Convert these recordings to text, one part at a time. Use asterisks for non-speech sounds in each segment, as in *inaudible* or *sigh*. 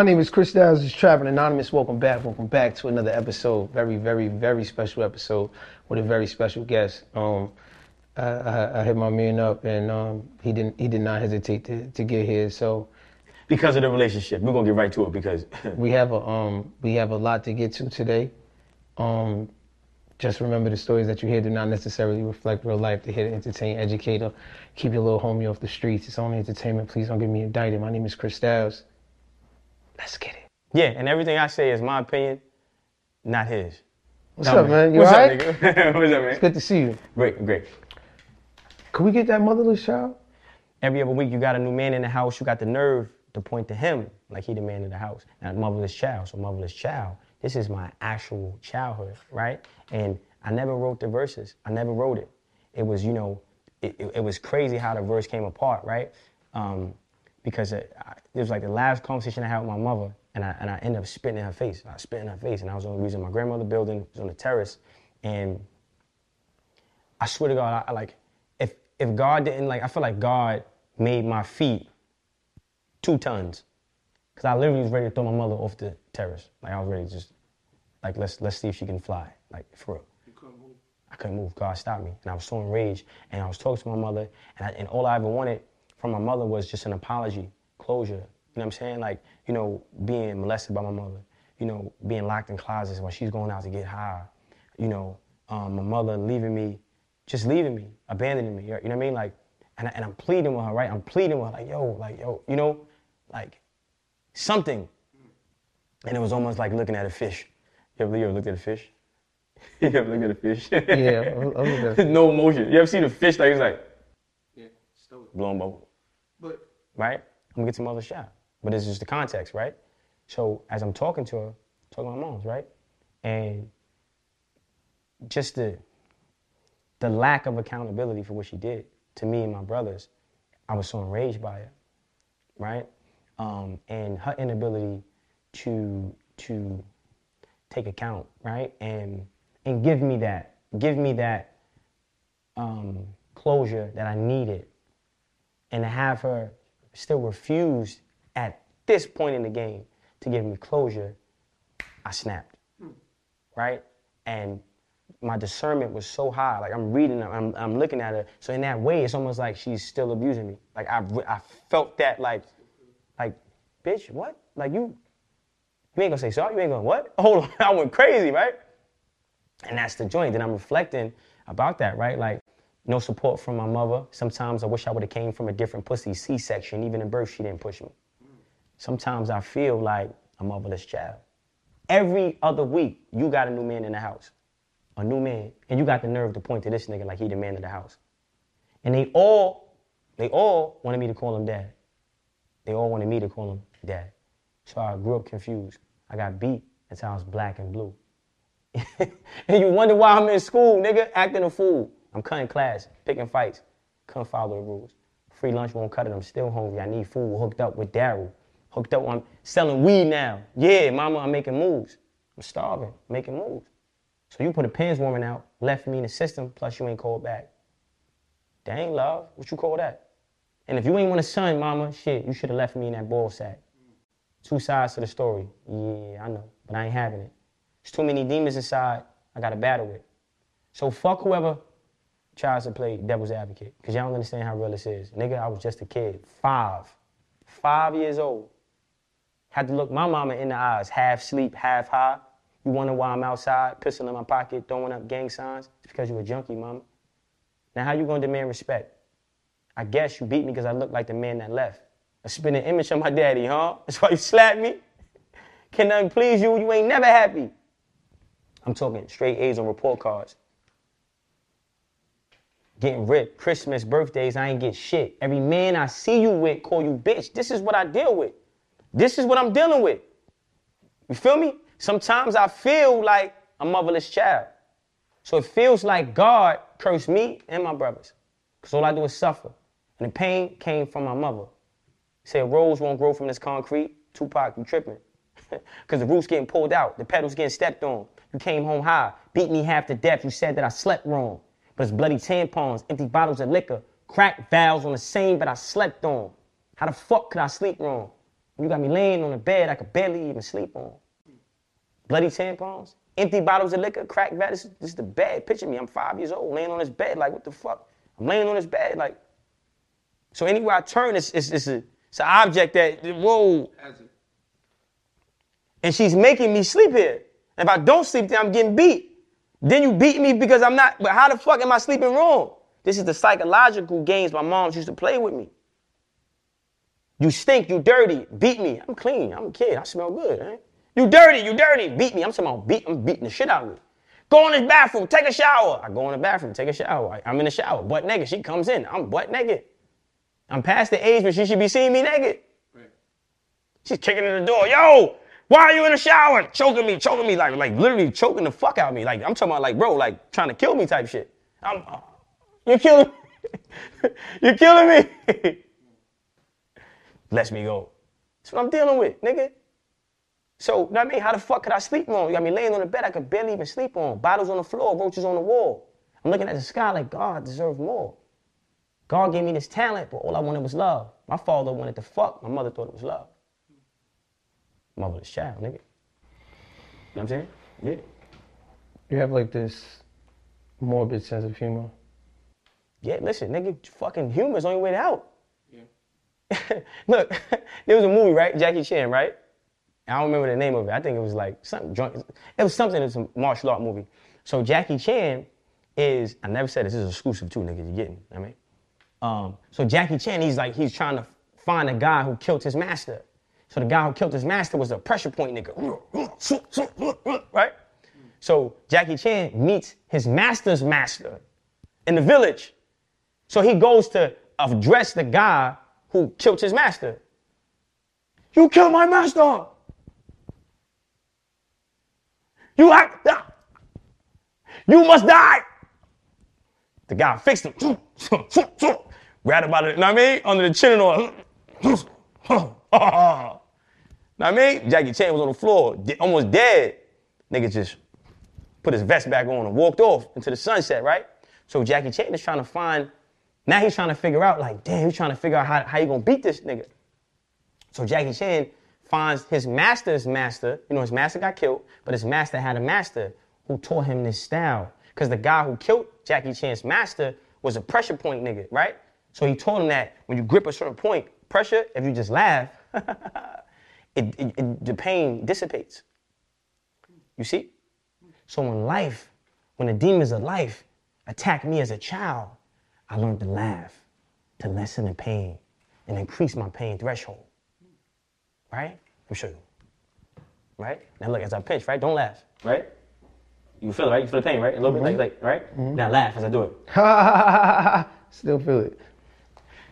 My name is Chris Styles, is Trappin Anonymous. Welcome back. Welcome back to another episode. Very, very, very special episode with a very special guest. Um, I, I, I hit my man up, and um, he didn't. He did not hesitate to, to get here. So because of the relationship. We're gonna get right to it because *laughs* we have a um, we have a lot to get to today. Um, just remember the stories that you hear do not necessarily reflect real life. They're here to entertain, educate, or keep your little homie off the streets. It's only entertainment. Please don't get me indicted. My name is Chris Styles. Let's get it. yeah, and everything I say is my opinion, not his. What's No, up, man? You What's alright? up, nigga? *laughs* What's up, man? Good to see you. Great, great. Could we get that motherless child? Every other week, you got a new man in the house. You got the nerve to point to him like he the man in the house. Now, motherless child. So motherless child. This is my actual childhood, right? And I never wrote the verses. I never wrote it. It was, you know, it, it, it was crazy how the verse came apart, right? Um, because it, I, it was like the last conversation I had with my mother, and I and I ended up spitting in her face. I spit in her face, and I was on the reason my grandmother building was on the terrace, and I swear to God, I, I like if if God didn't like, I feel like God made my feet two tons, because I literally was ready to throw my mother off the terrace. Like I was ready to just like let's let's see if she can fly, like for real. I couldn't move. God stopped me, and I was so enraged. And I was talking to my mother, and, I, and all I ever wanted from my mother was just an apology, closure. You know what I'm saying? Like you know, being molested by my mother. You know, being locked in closets while she's going out to get high. You know, um, my mother leaving me, just leaving me, abandoning me. You know what I mean? Like, and, I, and I'm pleading with her, right? I'm pleading with her, like, yo, like, yo, you know, like something. And it was almost like looking at a fish. You ever, you ever looked at a fish? *laughs* you ever looked at a fish? Yeah, I- I looked at it. *laughs* no emotion. You ever seen a fish like it's like blown bubble, But right? I'm gonna get to mother's shot, but it's just the context, right? So as I'm talking to her, talking to my mom's, right, and just the the lack of accountability for what she did to me and my brothers, I was so enraged by it, right? Um, and her inability to to take account, right, and and give me that, give me that um, closure that I needed, and to have her still refused at this point in the game to give me closure, I snapped, right? And my discernment was so high. Like I'm reading, I'm, I'm looking at her. So in that way, it's almost like she's still abusing me. Like I, I felt that like, like, bitch, what? Like you, you ain't gonna say sorry. You ain't gonna what? *laughs* Hold on, I went crazy, right? And that's the joint. Then I'm reflecting about that, right? Like, no support from my mother. Sometimes I wish I would have came from a different pussy, C-section. Even in birth, she didn't push me. Sometimes I feel like a motherless child. Every other week, you got a new man in the house, a new man, and you got the nerve to point to this nigga like he the man of the house. And they all, they all wanted me to call him dad. They all wanted me to call him dad. So I grew up confused. I got beat until I was black and blue. *laughs* and you wonder why I'm in school, nigga, acting a fool. I'm cutting class, picking fights, couldn't follow the rules. Free lunch won't cut it. I'm still hungry. I need food. Hooked up with Daryl. Hooked up. I'm selling weed now. Yeah, mama, I'm making moves. I'm starving, making moves. So you put a pins warming out, left me in the system, plus you ain't called back. Dang, love, what you call that? And if you ain't want a son, mama, shit, you should have left me in that ball sack. Two sides to the story. Yeah, I know, but I ain't having it. There's too many demons inside I gotta battle with. So fuck whoever tries to play devil's advocate, because y'all don't understand how real this is. Nigga, I was just a kid, five, five years old. Had to look my mama in the eyes, half sleep, half high. You wonder why I'm outside, pistol in my pocket, throwing up gang signs? It's because you a junkie, mama. Now, how you gonna demand respect? I guess you beat me because I look like the man that left. I spin an image of my daddy, huh? *laughs* That's why you slapped me? Can nothing please you? You ain't never happy. I'm talking straight A's on report cards. Getting ripped. Christmas, birthdays, I ain't get shit. Every man I see you with call you bitch. This is what I deal with. This is what I'm dealing with. You feel me? Sometimes I feel like a motherless child. So it feels like God cursed me and my brothers. Because all I do is suffer. And the pain came from my mother. Say a rose won't grow from this concrete. Tupac, you tripping. *laughs* Because the root's getting pulled out. The petals getting stepped on. You came home high. Beat me half to death. You said that I slept wrong. But it's bloody tampons, empty bottles of liquor, cracked valves on the same bed I slept on. How the fuck could I sleep wrong? You got me laying on the bed I could barely even sleep on. Bloody tampons, empty bottles of liquor, crack vat. This, this is the bed. Picture me. I'm five years old, laying on this bed. Like, what the fuck? I'm laying on this bed. Like, so anywhere I turn, it's, it's, it's, a, it's an object that, whoa. And she's making me sleep here. And if I don't sleep there, I'm getting beat. Then you beat me because I'm not, but how the fuck am I sleeping wrong? This is the psychological games my moms used to play with me. You stink, you dirty, beat me. I'm clean, I'm a kid, I smell good. Eh? You dirty, you dirty, beat me. I'm talking about beat, I'm beating the shit out of you. Go in this bathroom, take a shower. I go in the bathroom, take a shower. I, am in the shower, butt naked. She comes in, I'm butt naked. I'm past the age where she should be seeing me naked. Right. She's kicking in the door. Yo, why are you in the shower? Choking me, choking me, like, like literally choking the fuck out of me. Like, I'm talking about like, bro, like trying to kill me type shit. I'm, you're *laughs* killing me. *laughs* you're killing me. Lets me go. That's what I'm dealing with, nigga. So, you know I mean? How the fuck could I sleep on? You got me laying on the bed I could barely even sleep on. Bottles on the floor, roaches on the wall. I'm looking at the sky like God deserves more. God gave me this talent, but all I wanted was love. My father wanted to fuck. My mother thought it was love. Motherless child, nigga. You know what I'm saying? Yeah. You have like this morbid sense of humor. Yeah, listen, nigga, fucking humor's the only way out. Yeah. *laughs* Look, *laughs* there was a movie, right? Jackie Chan, right? I don't remember the name of it. I think it was like something joint. It was something. It was a martial art movie. So Jackie Chan is. I never said this, this is exclusive too, nigga. You getting? I mean, um, so Jackie Chan, he's like he's trying to find a guy who killed his master. So the guy who killed his master was a pressure point nigga, right? So Jackie Chan meets his master's master in the village. So he goes to address the guy who killed his master. You killed my master. You act. You must die. The guy fixed him. Right about it. You know what I mean? Under the chin and all. *laughs* Ah. Know what I mean? Jackie Chan was on the floor, almost dead. Nigga just put his vest back on and walked off into the sunset, right? So Jackie Chan is trying to find now he's trying to figure out, like, damn, he's trying to figure out how, how you gonna beat this nigga. So Jackie Chan finds his master's master. You know, his master got killed, but his master had a master who taught him this style. Because the guy who killed Jackie Chan's master was a pressure point nigga, right? So he told him that when you grip a certain point, pressure, if you just laugh, *laughs* it, it, it, the pain dissipates. You see? So when life, when the demons of life attack me as a child, I learned to laugh to lessen the pain and increase my pain threshold. Right? I'm sure. Right? Now look, as I pinch, right? Don't laugh, right? You feel it, right? You feel the pain, right? A little mm-hmm. bit, like, like, right? Mm-hmm. Now laugh as I do it. *laughs* still feel it.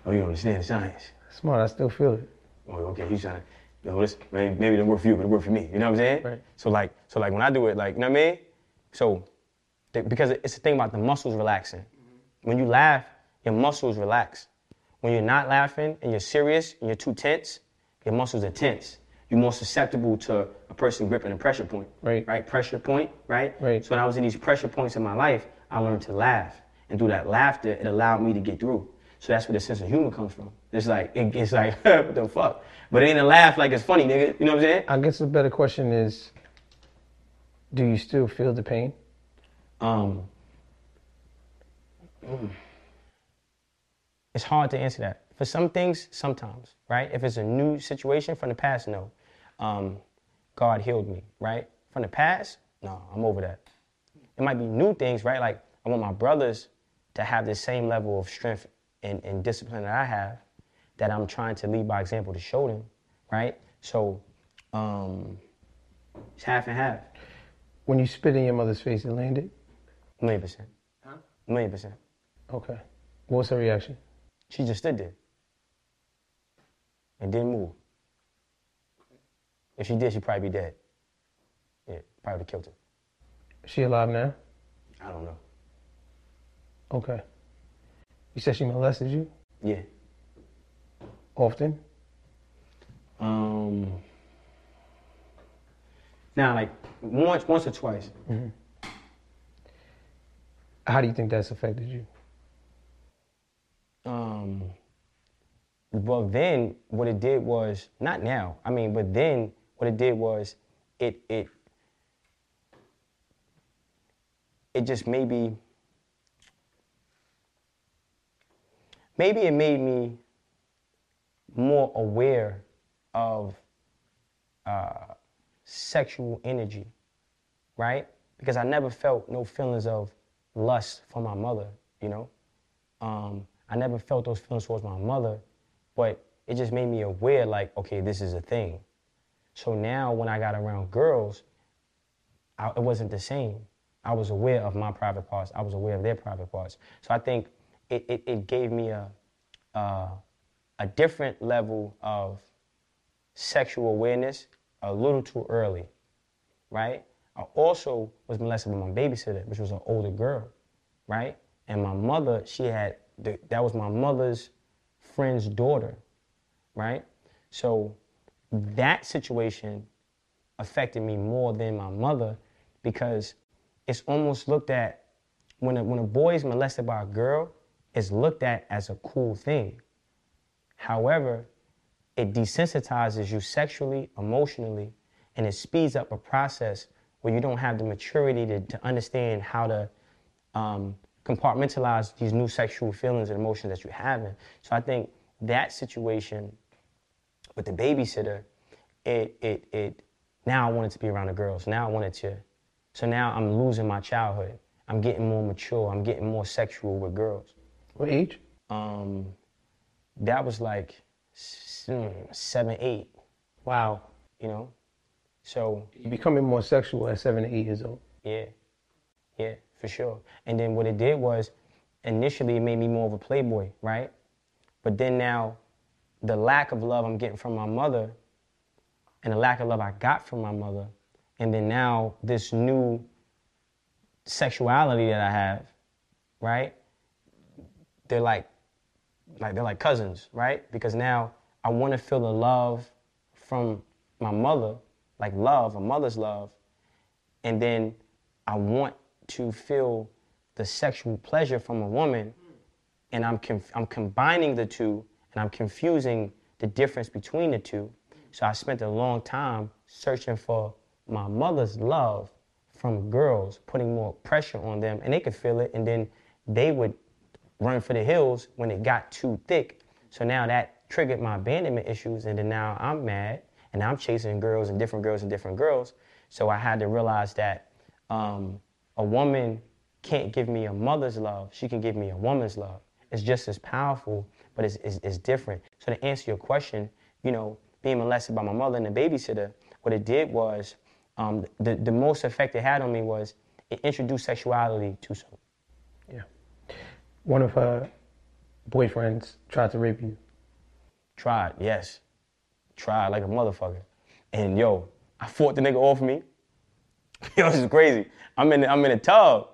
Oh, you understand the science. Smart, I still feel it. Oh, okay, you trying to, you know, this, maybe, maybe it didn't work for you, but it worked for me. You know what I'm saying? Right. So like, so like when I do it, like, you know what I mean? So, because it's a thing about the muscles relaxing. Mm-hmm. When you laugh, your muscles relax. When you're not laughing and you're serious and you're too tense, your muscles are tense. You're more susceptible to a person gripping a pressure point. Right. Right? Pressure point, right? Right. So when I was in these pressure points in my life, I learned to laugh. And through that laughter, it allowed me to get through. So that's where the sense of humor comes from. It's like, it, it's like, *laughs* what the fuck? But it ain't a laugh like it's funny, nigga. You know what I'm saying? I guess the better question is, do you still feel the pain? Um, it's hard to answer that. For some things, sometimes, right? If it's a new situation from the past, no. Um, God healed me, right? From the past, no, I'm over that. It might be new things, right? Like I want my brothers to have the same level of strength and, and discipline that I have, that I'm trying to lead by example to show them, right? So um, it's half and half. When you spit in your mother's face, it landed? A million percent. Huh? A million percent. Okay. What was her reaction? She just stood there and didn't move. If she did, she'd probably be dead. Yeah, probably killed her. Is she alive now? I don't know. Okay. You said she molested you? Yeah. Often? Um. Now, like once, once or twice. Mm-hmm. How do you think that's affected you? um, well, then what it did was not now. I mean, but then what it did was it it it just maybe maybe it made me more aware of uh, sexual energy, right? Because I never felt no feelings of lust for my mother, you know. Um, I never felt those feelings towards my mother, but it just made me aware, like, okay, this is a thing. So now when I got around girls, I, it wasn't the same. I was aware of my private parts. I was aware of their private parts. So I think it, it, it gave me a, a different level of sexual awareness a little too early, right? I also was molested by my babysitter, which was an older girl, right? And my mother, she had, the, that was my mother's friend's daughter, right? So that situation affected me more than my mother because it's almost looked at when a, when a boy is molested by a girl, it's looked at as a cool thing. However, it desensitizes you sexually, emotionally, and it speeds up a process where you don't have the maturity to, to understand how to um, compartmentalize these new sexual feelings and emotions that you're having. So I think that situation with the babysitter, it, it, it, now I wanted to be around the girls. Now I wanted to, so now I'm losing my childhood. I'm getting more mature. I'm getting more sexual with girls. What age? Um, that was like seven, eight. Wow. You know, so You're becoming more sexual at seven to eight years old. yeah, yeah, for sure. And then what it did was, initially it made me more of a playboy, right? But then now, the lack of love I'm getting from my mother, and the lack of love I got from my mother, and then now this new sexuality that I have, right? They're like, like they're like cousins, right? Because now I want to feel the love from my mother, like love, a mother's love, and then I want to feel the sexual pleasure from a woman, and I'm conf- I'm combining the two, and I'm confusing the difference between the two. So I spent a long time searching for my mother's love from girls, putting more pressure on them, and they could feel it, and then they would run for the hills when it got too thick. So now that triggered my abandonment issues, and then now I'm mad, and I'm chasing girls and different girls and different girls. So I had to realize that um, a woman can't give me a mother's love; she can give me a woman's love. It's just as powerful, but it's, it's, it's different. So to answer your question, you know, being molested by my mother and the babysitter, what it did was um, the, the most effect it had on me was it introduced sexuality soon. One of her boyfriends tried to rape you. Tried, yes. Tried like a motherfucker. And yo, I fought the nigga off me. *laughs* yo, this is crazy. I'm in the, I'm in a tub.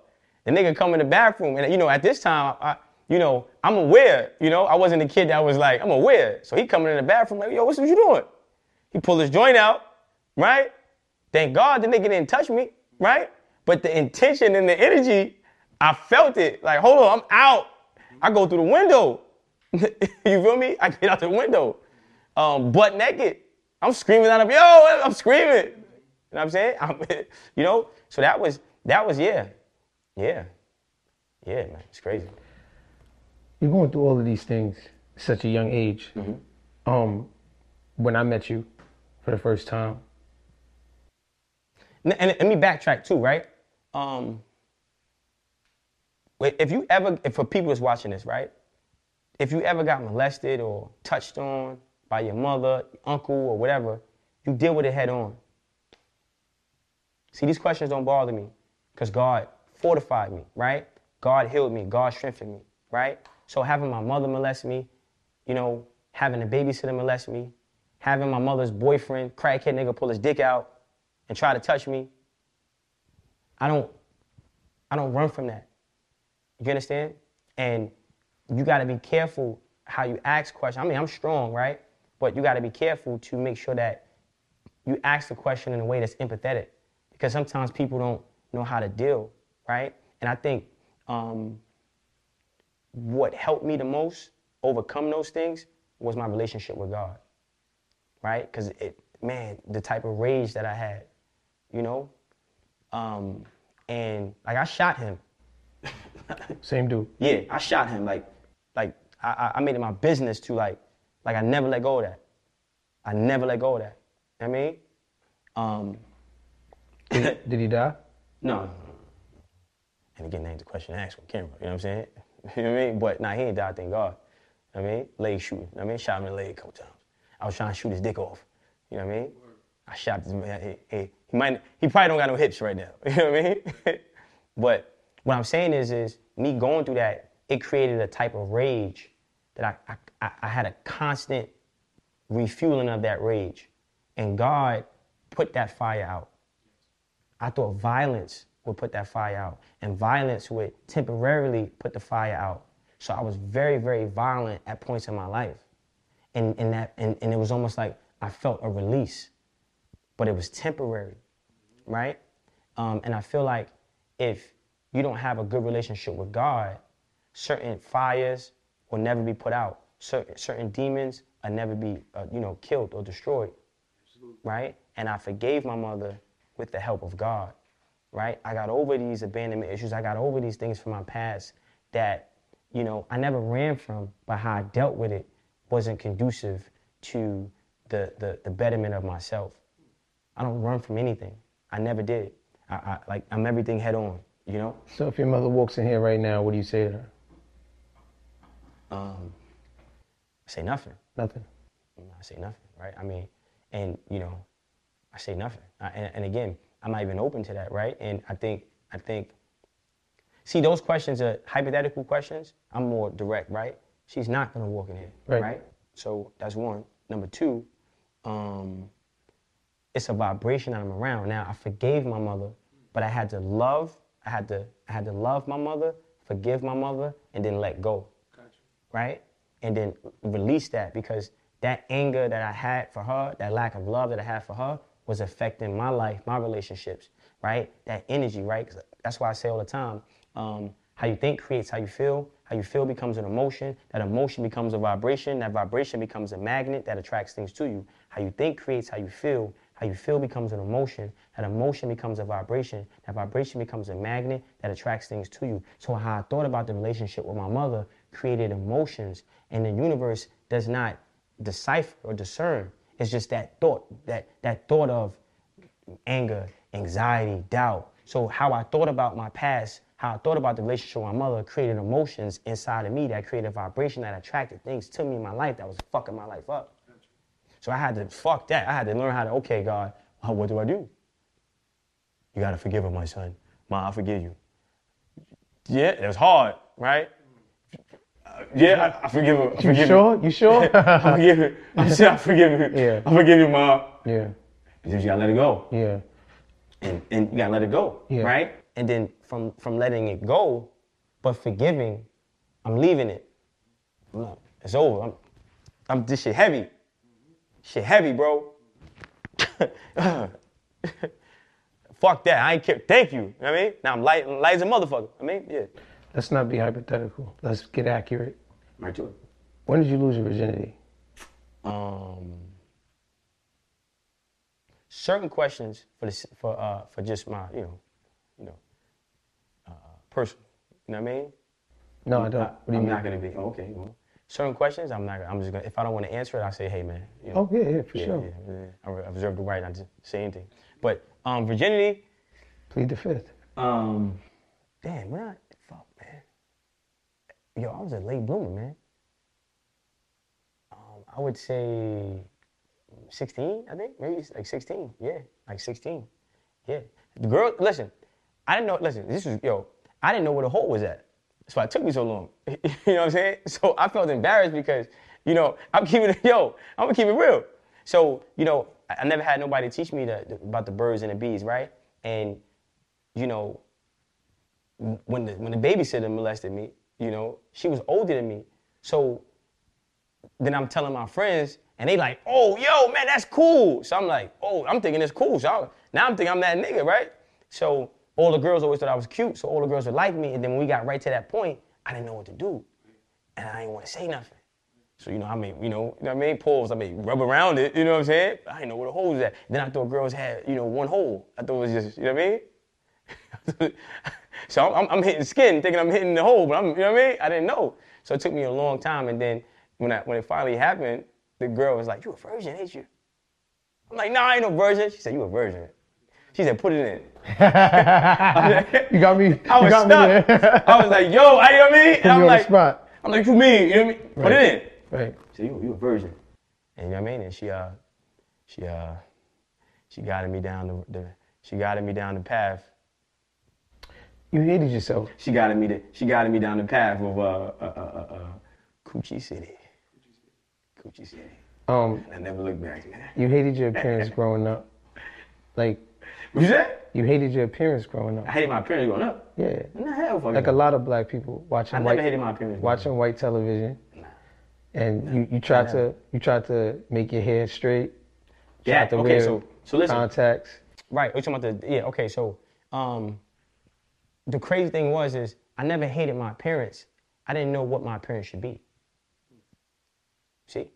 The nigga come in the bathroom, and you know, at this time, I, you know, I'm aware. You know, I wasn't a kid that was like, I'm aware. So he coming in the bathroom, like, yo, what's what you doing? He pulled his joint out, right? Thank God the nigga didn't touch me, right? But the intention and the energy, I felt it. Like, hold on, I'm out. I go through the window. *laughs* you feel me? I get out the window, um, butt naked. I'm screaming out of yo, I'm screaming. You know what I'm saying? I'm, *laughs* you know, so that was that was yeah, yeah, yeah, man. It's crazy. You're going through all of these things at such a young age. Um, when I met you for the first time, And, and let me backtrack too, right? Um, if you ever, if for people that's watching this, right? If you ever got molested or touched on by your mother, uncle, or whatever, you deal with it head on. See, these questions don't bother me because God fortified me, right? God healed me. God strengthened me, right? So having my mother molest me, you know, having a babysitter molest me, having my mother's boyfriend, crackhead nigga, pull his dick out and try to touch me, I don't, I don't run from that. You understand? And you got to be careful how you ask questions. I mean, I'm strong, right? But you got to be careful to make sure that you ask the question in a way that's empathetic, because sometimes people don't know how to deal, right? And I think um, what helped me the most overcome those things was my relationship with God, right? Because it, man, the type of rage that I had, you know, um, and like I shot him. *laughs* Same dude. Yeah, I shot him. Like, like I, I made it my business to like, like I never let go of that. I never let go of that. You know what I mean, um, Did, did he die? *laughs* no. And again, that's the question asked on camera. You know what I'm saying? *laughs* you know what I mean? But nah, he ain't died. Thank God. You know what I mean, leg shooting. You know I mean, shot him in the leg a couple times. I was trying to shoot his dick off. You know what I mean? I shot his man. He, he, he might. He probably don't got no hips right now. You know what I mean? but what I'm saying is, is me going through that. It created a type of rage that I, I, I had a constant refueling of that rage, and God put that fire out. I thought violence would put that fire out, and violence would temporarily put the fire out. So I was very, very violent at points in my life, and and that and, and it was almost like I felt a release, but it was temporary, right? Um, and I feel like if you don't have a good relationship with God, certain fires will never be put out. Certain certain demons will never be uh, you know killed or destroyed, right? And I forgave my mother with the help of God right? I got over these abandonment issues. I got over these things from my past that, you know, I never ran from, but how I dealt with it wasn't conducive to the, the, the betterment of myself. I don't run from anything. I never did. I, I like I'm everything head on, you know? So if your mother walks in here right now, what do you say to her? Um, I say nothing. Nothing. I say nothing, right? I mean, and you know, I say nothing. I, and, and again, I'm not even open to that, right? And I think, I think, see, those questions are hypothetical questions. I'm more direct, right? She's not gonna walk in here, Right. right? So that's one. Number two, um, it's a vibration that I'm around. Now I forgave my mother, but I had to love. I had to, I had to love my mother, forgive my mother, and then let go right? And then release that because that anger that I had for her, that lack of love that I had for her, was affecting my life, my relationships, right? That energy, right? that's why I say all the time, um, how you think creates how you feel. How you feel becomes an emotion. That emotion becomes a vibration. That vibration becomes a magnet that attracts things to you. How you think creates how you feel. How you feel becomes an emotion. That emotion becomes a vibration. That vibration becomes a magnet that attracts things to you. So how I thought about the relationship with my mother created emotions, and the universe does not decipher or discern. It's just that thought, that that thought of anger, anxiety, doubt. So how I thought about my past, how I thought about the relationship with my mother created emotions inside of me that created a vibration that attracted things to me in my life that was fucking my life up. So I had to fuck that. I had to learn how to, okay, God, uh, what do I do? You gotta forgive him, my son. Ma, I forgive you. Yeah, it was hard, right? Uh, yeah, I, I forgive her. I You forgive sure? You sure? *laughs* I forgive you. I said I forgive you. Yeah. I forgive you, Mom. Yeah. You gotta let it go. Yeah. And, and you gotta let it go. Yeah. Right? And then from from letting it go, but forgiving, I'm leaving it. It's over. I'm, I'm this shit heavy. Shit heavy, bro. *laughs* Fuck that. I ain't care. Thank you. You know what I mean? Now I'm light, light as a motherfucker. I mean, yeah. Let's not be hypothetical. Let's get accurate. Right to it. When did you lose your virginity? um, certain questions for the, for uh, for just my you know you know uh, personal. You know what I mean? No, I don't. I, What do you am mean? not gonna be oh, okay. Well, certain questions, I'm not. I'm just gonna. If I don't want to answer it, I say, hey man. You know, Oh yeah, yeah, for yeah, sure. yeah, yeah. I re- I reserve the right not to say anything. But um, virginity. Plead the fifth. Um, damn, when I fuck man. Yo, I was a late bloomer, man. Um, I would say 16, I think. Maybe it's like 16. Yeah, like 16. Yeah. The girl, listen, I didn't know, listen, this is yo, I didn't know where the hole was at. That's why it took me so long. *laughs* you know what I'm saying? So I felt embarrassed because, you know, I'm keeping it, *laughs* yo, I'm gonna keep it real. So, you know, I, I never had nobody teach me the, the- about the birds and the bees, right? And, you know, when the when the babysitter molested me, you know, she was older than me. So then I'm telling my friends, and they like, oh, yo, man, that's cool. So I'm like, oh, I'm thinking it's cool. So I, now I'm thinking I'm that nigga, right? So all the girls always thought I was cute. So all the girls would like me. And then when we got right to that point, I didn't know what to do, and I didn't want to say nothing. So, you know, I mean, you know, I mean? Pause, I mean, rub around it, you know what I'm saying? I didn't know where the holes at. Then I thought girls had, you know, one hole. I thought it was just, you know what I mean? *laughs* so I'm, I'm, hitting skin, thinking I'm hitting the hole, but I'm, you know what I mean? I didn't know. So it took me a long time. And then when, I, when it finally happened, the girl was like, you a virgin, ain't you? I'm like, nah, I ain't no virgin. She said, you a virgin. She said, put it in. *laughs* you got me. I was got stuck. Me *laughs* I was like, yo, I, you know what I mean? And I'm you on the like, spot. I'm like, you mean? You know what I mean? Put Right. it in. Right. So you, you a virgin. And you know what I mean? And she uh she uh she guided me down the, the she guided me down the path. You hated yourself. She guided me to, she guided me down the path of uh uh uh, uh, uh Coochie City. Coochie City. Um, I never looked back, man. you hated your *laughs* appearance growing up. Like you said? you hated your appearance growing up. I hated my appearance growing up. Yeah. No hell fucking. Like a lot of black people watching I white never hated my appearance. watching white television. Nah. And you, you tried to you tried to make your hair straight. Yeah, okay, so so listen. contacts. Right. We're talking about the yeah. Okay. So, um, the crazy thing was is I never hated my appearance. I didn't know what my appearance should be. See,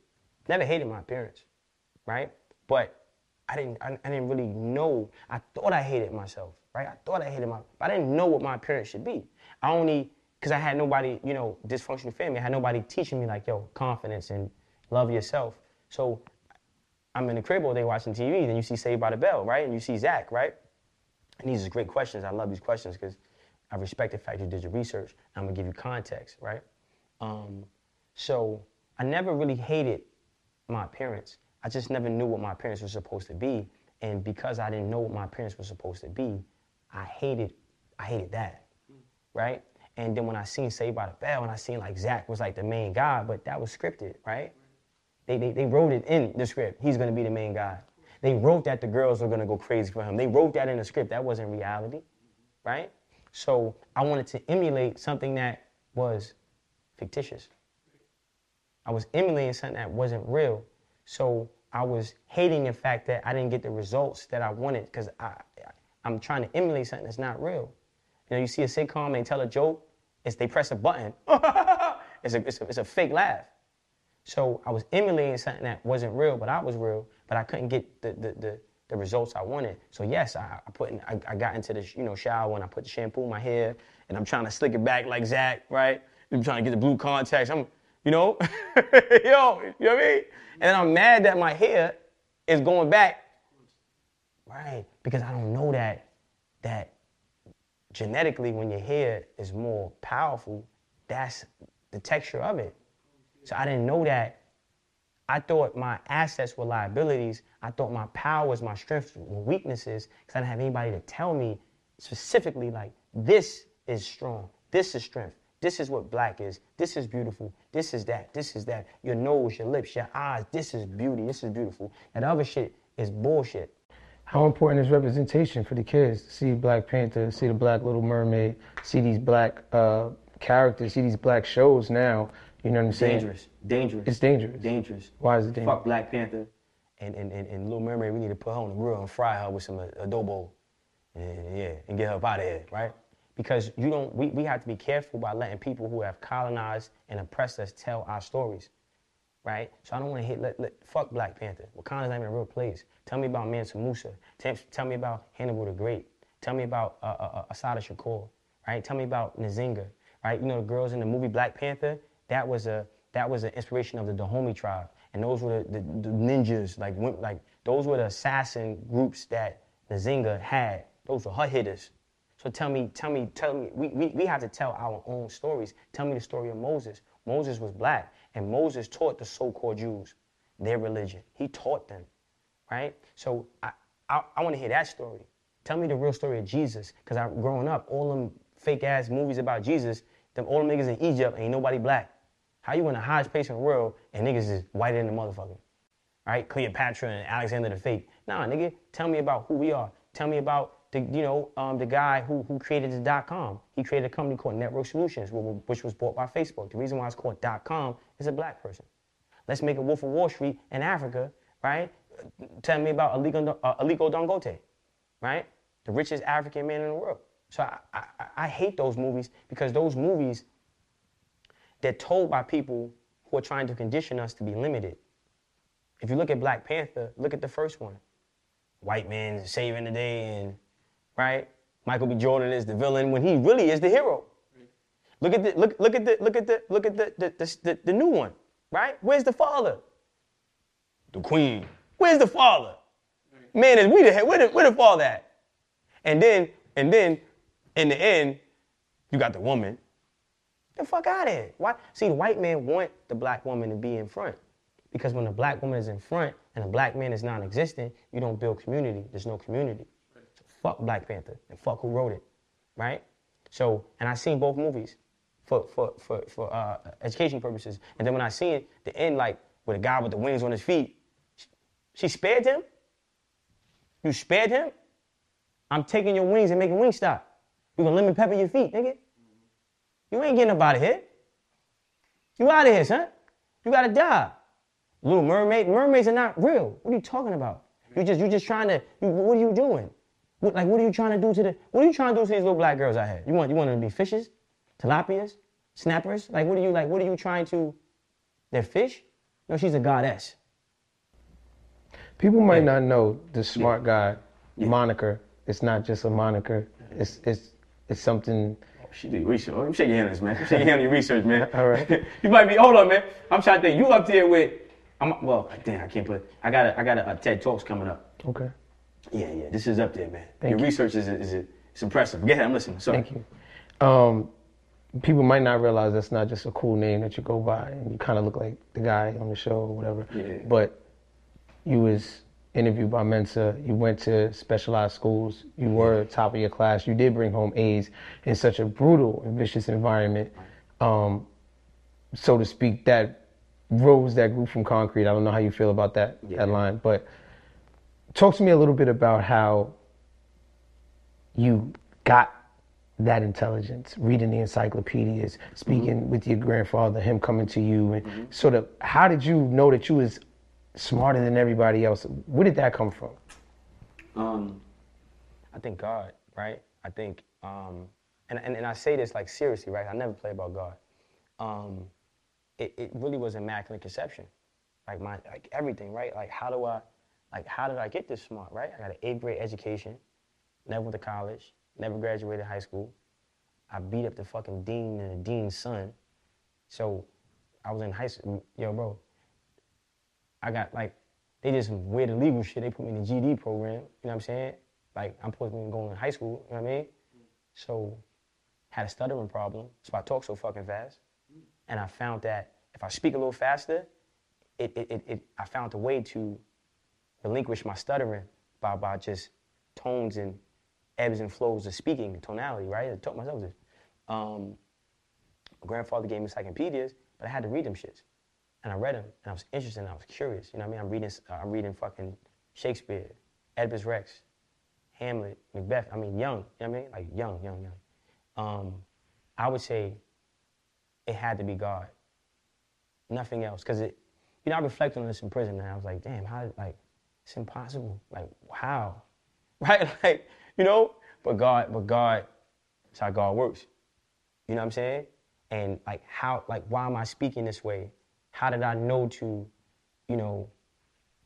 never hated my appearance, right? But I didn't. I, I didn't really know. I thought I hated myself, right? I thought I hated my. But I didn't know what my appearance should be. I only because I had nobody, you know, dysfunctional family. I had nobody teaching me like, yo, confidence and love yourself. So I'm in the crib all day watching TV, then you see Saved by the Bell, right? And you see Zach, right? And these are great questions. I love these questions because I respect the fact you did your research. I'm gonna give you context, right? Um, so I never really hated my appearance. I just never knew what my parents were supposed to be, and because I didn't know what my parents were supposed to be, I hated, I hated that, right? And then when I seen Saved by the Bell, and I seen like Zach was like the main guy, but that was scripted, right? They, they, they wrote it in the script. He's gonna be the main guy. They wrote that the girls were gonna go crazy for him. They wrote that in the script. That wasn't reality, right? So I wanted to emulate something that was fictitious. I was emulating something that wasn't real. So I was hating the fact that I didn't get the results that I wanted because I, I'm trying to emulate something that's not real. You know, you see a sitcom, and tell a joke, it's they press a button. *laughs* it's, a, it's, a, it's a fake laugh. So I was emulating something that wasn't real, but I was real, but I couldn't get the, the, the, the results I wanted. So yes, I, I put in, I, I got into the you know shower and I put the shampoo in my hair and I'm trying to slick it back like Zach, right? I'm trying to get the blue contacts. I'm, you know, *laughs* yo, you know what I mean? And I'm mad that my hair is going back, right? Because I don't know that that genetically when your hair is more powerful, that's the texture of it. So I didn't know that. I thought my assets were liabilities. I thought my powers, my strengths were weaknesses because I didn't have anybody to tell me specifically, like, this is strong, this is strength, this is what black is, this is beautiful, this is that, this is that. Your nose, your lips, your eyes, this is beauty, this is beautiful. And the other shit is bullshit. How important is representation for the kids to see Black Panther, see the Black Little Mermaid, see these black uh, characters, see these black shows now? You know what I'm saying? Dangerous, dangerous. It's dangerous. dangerous. Why is it dangerous? Fuck Black Panther. And, and, and, and Little Mermaid, we need to put her on the grill and fry her with some adobo. And, yeah, and get her up out of here, right? Because you don't, we, we have to be careful by letting people who have colonized and oppressed us tell our stories, right? So I don't want to hit, let, let, fuck Black Panther. Wakanda's not even a real place. Tell me about Mansa Musa. Tell, tell me about Hannibal the Great. Tell me about uh, uh, uh, Assata Shakur, right? Tell me about Nzinga, right? You know the girls in the movie Black Panther. That was a that was an inspiration of the Dahomey tribe, and those were the, the, the ninjas, like like those were the assassin groups that Nzinga had. Those were her hitters. So tell me, tell me, tell me. We, we, we have to tell our own stories. Tell me the story of Moses. Moses was black, and Moses taught the so-called Jews their religion. He taught them, right? So I, I, I want to hear that story. Tell me the real story of Jesus, because I growing up, all them fake ass movies about Jesus, them all them niggas in Egypt ain't nobody black. How you in the highest place in the world and niggas is whiter than the motherfucker? Right? Cleopatra and Alexander the Fake. Nah, nigga, tell me about who we are. Tell me about the, you know, um, the guy who, who created the dot com. He created a company called Network Solutions, which was bought by Facebook. The reason why it's called dot com is a black person. Let's make a Wolf of Wall Street in Africa, right? Tell me about Aliko, uh, Dangote, right? The richest African man in the world. So I, I, I hate those movies because those movies, they're told by people who are trying to condition us to be limited. If you look at Black Panther, look at the first one. White man saving the day, and right, Michael B. Jordan is the villain when he really is the hero. Look at the look look at the look at the look at the the, the, the, the new one, right? Where's the father? The queen. Where's the father? Man, is we the where the, where the father at? And then and then in the end, you got the woman. The fuck out of here. Why? See, the white man want the black woman to be in front. Because when the black woman is in front and the black man is non-existent, you don't build community. There's no community. Fuck Black Panther and fuck who wrote it, right? So, and I seen both movies for for for for uh, education purposes. And then when I seen the end like with a guy with the wings on his feet, she, she spared him. You spared him. I'm taking your wings and making wing stop. You gonna lemon pepper your feet, nigga? You ain't getting up out of here. You out of here, son. You gotta die. Little mermaid, mermaids are not real. What are you talking about? You just you just trying to. You, what are you doing? What, like what are you trying to do to the? What are you trying to do to these little black girls out here? You want you want them to be fishes, tilapias, snappers? Like what are you like? What are you trying to? They're fish? No, she's a goddess. People might not know the smart guy moniker. It's not just a moniker. Mm-hmm. It's it's it's something. Oh, she did research. Oh, Let me shake your hand, on this, man. Shake your hand on your research, man. *laughs* All right. *laughs* you might be. Hold on, man. I'm trying to think. You up there with? I'm well. Damn, I can't put. I got a. I got a, a TED Talks coming up. Okay. Yeah, yeah. This is up there, man. Thank your you. research is is it's impressive. Go ahead. I'm listening. Sorry. Thank you. Um, people might not realize that's not just a cool name that you go by, and you kind of look like the guy on the show or whatever. Yeah. But you was interviewed by Mensa. You went to specialized schools. You were top of your class. You did bring home A's in such a brutal and vicious environment, um, so to speak. That rose that grew from concrete. I don't know how you feel about that Yeah. that line, but talk to me a little bit about how you got that intelligence, reading the encyclopedias, speaking with your grandfather, him coming to you, and sort of how did you know that you was smarter than everybody else? Where did that come from? Um. I think God, right? I think, um, and, and, and I say this like seriously, right? I never play about God. Um, it, it really was immaculate conception. Like my, like everything, right? Like how do I, like how did I get this smart, right? I got an eighth grade education, never went to college, never graduated high school. I beat up the fucking dean and the dean's son. So I was in high school, yo, bro. I got like, they just weird illegal shit. They put me in the GD program. You know what I'm saying? Like I'm supposed to be going to high school. You know what I mean? So had a stuttering problem, so I talk so fucking fast. And I found that if I speak a little faster, it, it, it, it I found a way to relinquish my stuttering by, by just tones and ebbs and flows of speaking, and tonality, right? I taught myself this. Um, my grandfather gave me encyclopedias, but I had to read them shits. And I read them, and I was interested, and I was curious. You know what I mean? I'm reading, uh, I'm reading fucking Shakespeare, Oedipus Rex, Hamlet, Macbeth. I mean, young. You know what I mean? Like young, young, young. Um, I would say it had to be God. Nothing else, because it. You know, I reflected on this in prison, and I was like, damn, how? Like, it's impossible. Like, how? *laughs* Right? Like, you know. But God, but God, it's how God works. You know what I'm saying? And like how, like why am I speaking this way? How did I know to, you know,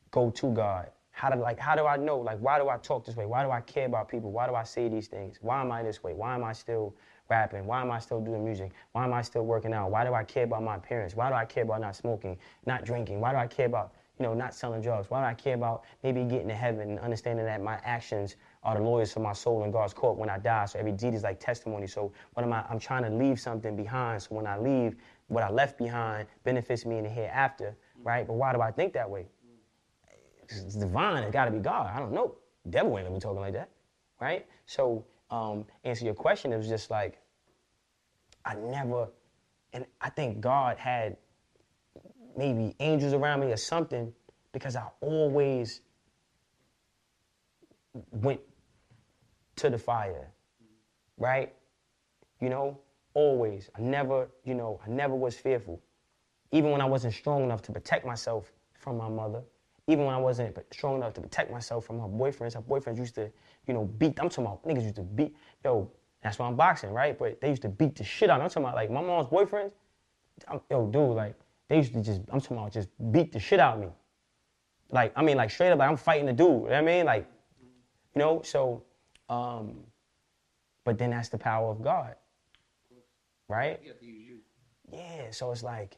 go to God? How did like how do I know? Like why do I talk this way? Why do I care about people? Why do I say these things? Why am I this way? Why am I still rapping? Why am I still doing music? Why am I still working out? Why do I care about my parents? Why do I care about not smoking, not drinking? Why do I care about, you know, not selling drugs? Why do I care about maybe getting to heaven and understanding that my actions are the lawyers for my soul in God's court when I die? So every deed is like testimony. So what am I? I'm trying to leave something behind. So when I leave, what I left behind benefits me in the hereafter, right? But why do I think that way? It's divine. It's got to be God. I don't know. Devil ain't gonna be talking like that, right? So, um, answer your question. It was just like I never, and I think God had maybe angels around me or something because I always went to the fire, right? You know, always. I never, you know, I never was fearful. Even when I wasn't strong enough to protect myself from my mother, even when I wasn't strong enough to protect myself from her boyfriends, her boyfriends used to, you know, beat. I'm talking about niggas used to beat. Yo, that's why I'm boxing, right? But they used to beat the shit out. I'm talking about like my mom's boyfriends. I'm, yo, dude, like they used to just, I'm talking about just beat the shit out of me. Like, I mean, like straight up, like I'm fighting the dude. You know what I mean? Like, you know, so, um, but then that's the power of God. Right? Yeah, so it's like,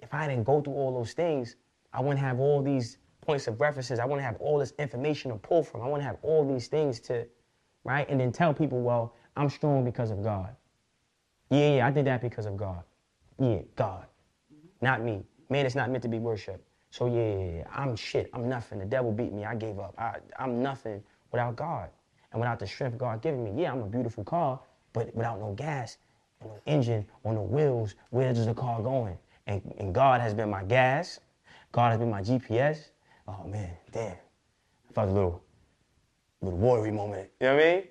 if I didn't go through all those things, I wouldn't have all these points of references. I wouldn't have all this information to pull from. I wouldn't have all these things to, right? And then tell people, well, I'm strong because of God. Yeah, yeah, I did that because of God. Yeah, God, not me. Man, it's not meant to be worshiped. So yeah, I'm shit. I'm nothing. The devil beat me. I gave up. I, I'm nothing without God and without the strength God giving me. Yeah, I'm a beautiful car, but without no gas, no engine, or no wheels, where does the car going? And, and God has been my gas. God has been my GPS. Oh man, damn. I felt a little, little worry moment. You know what I mean?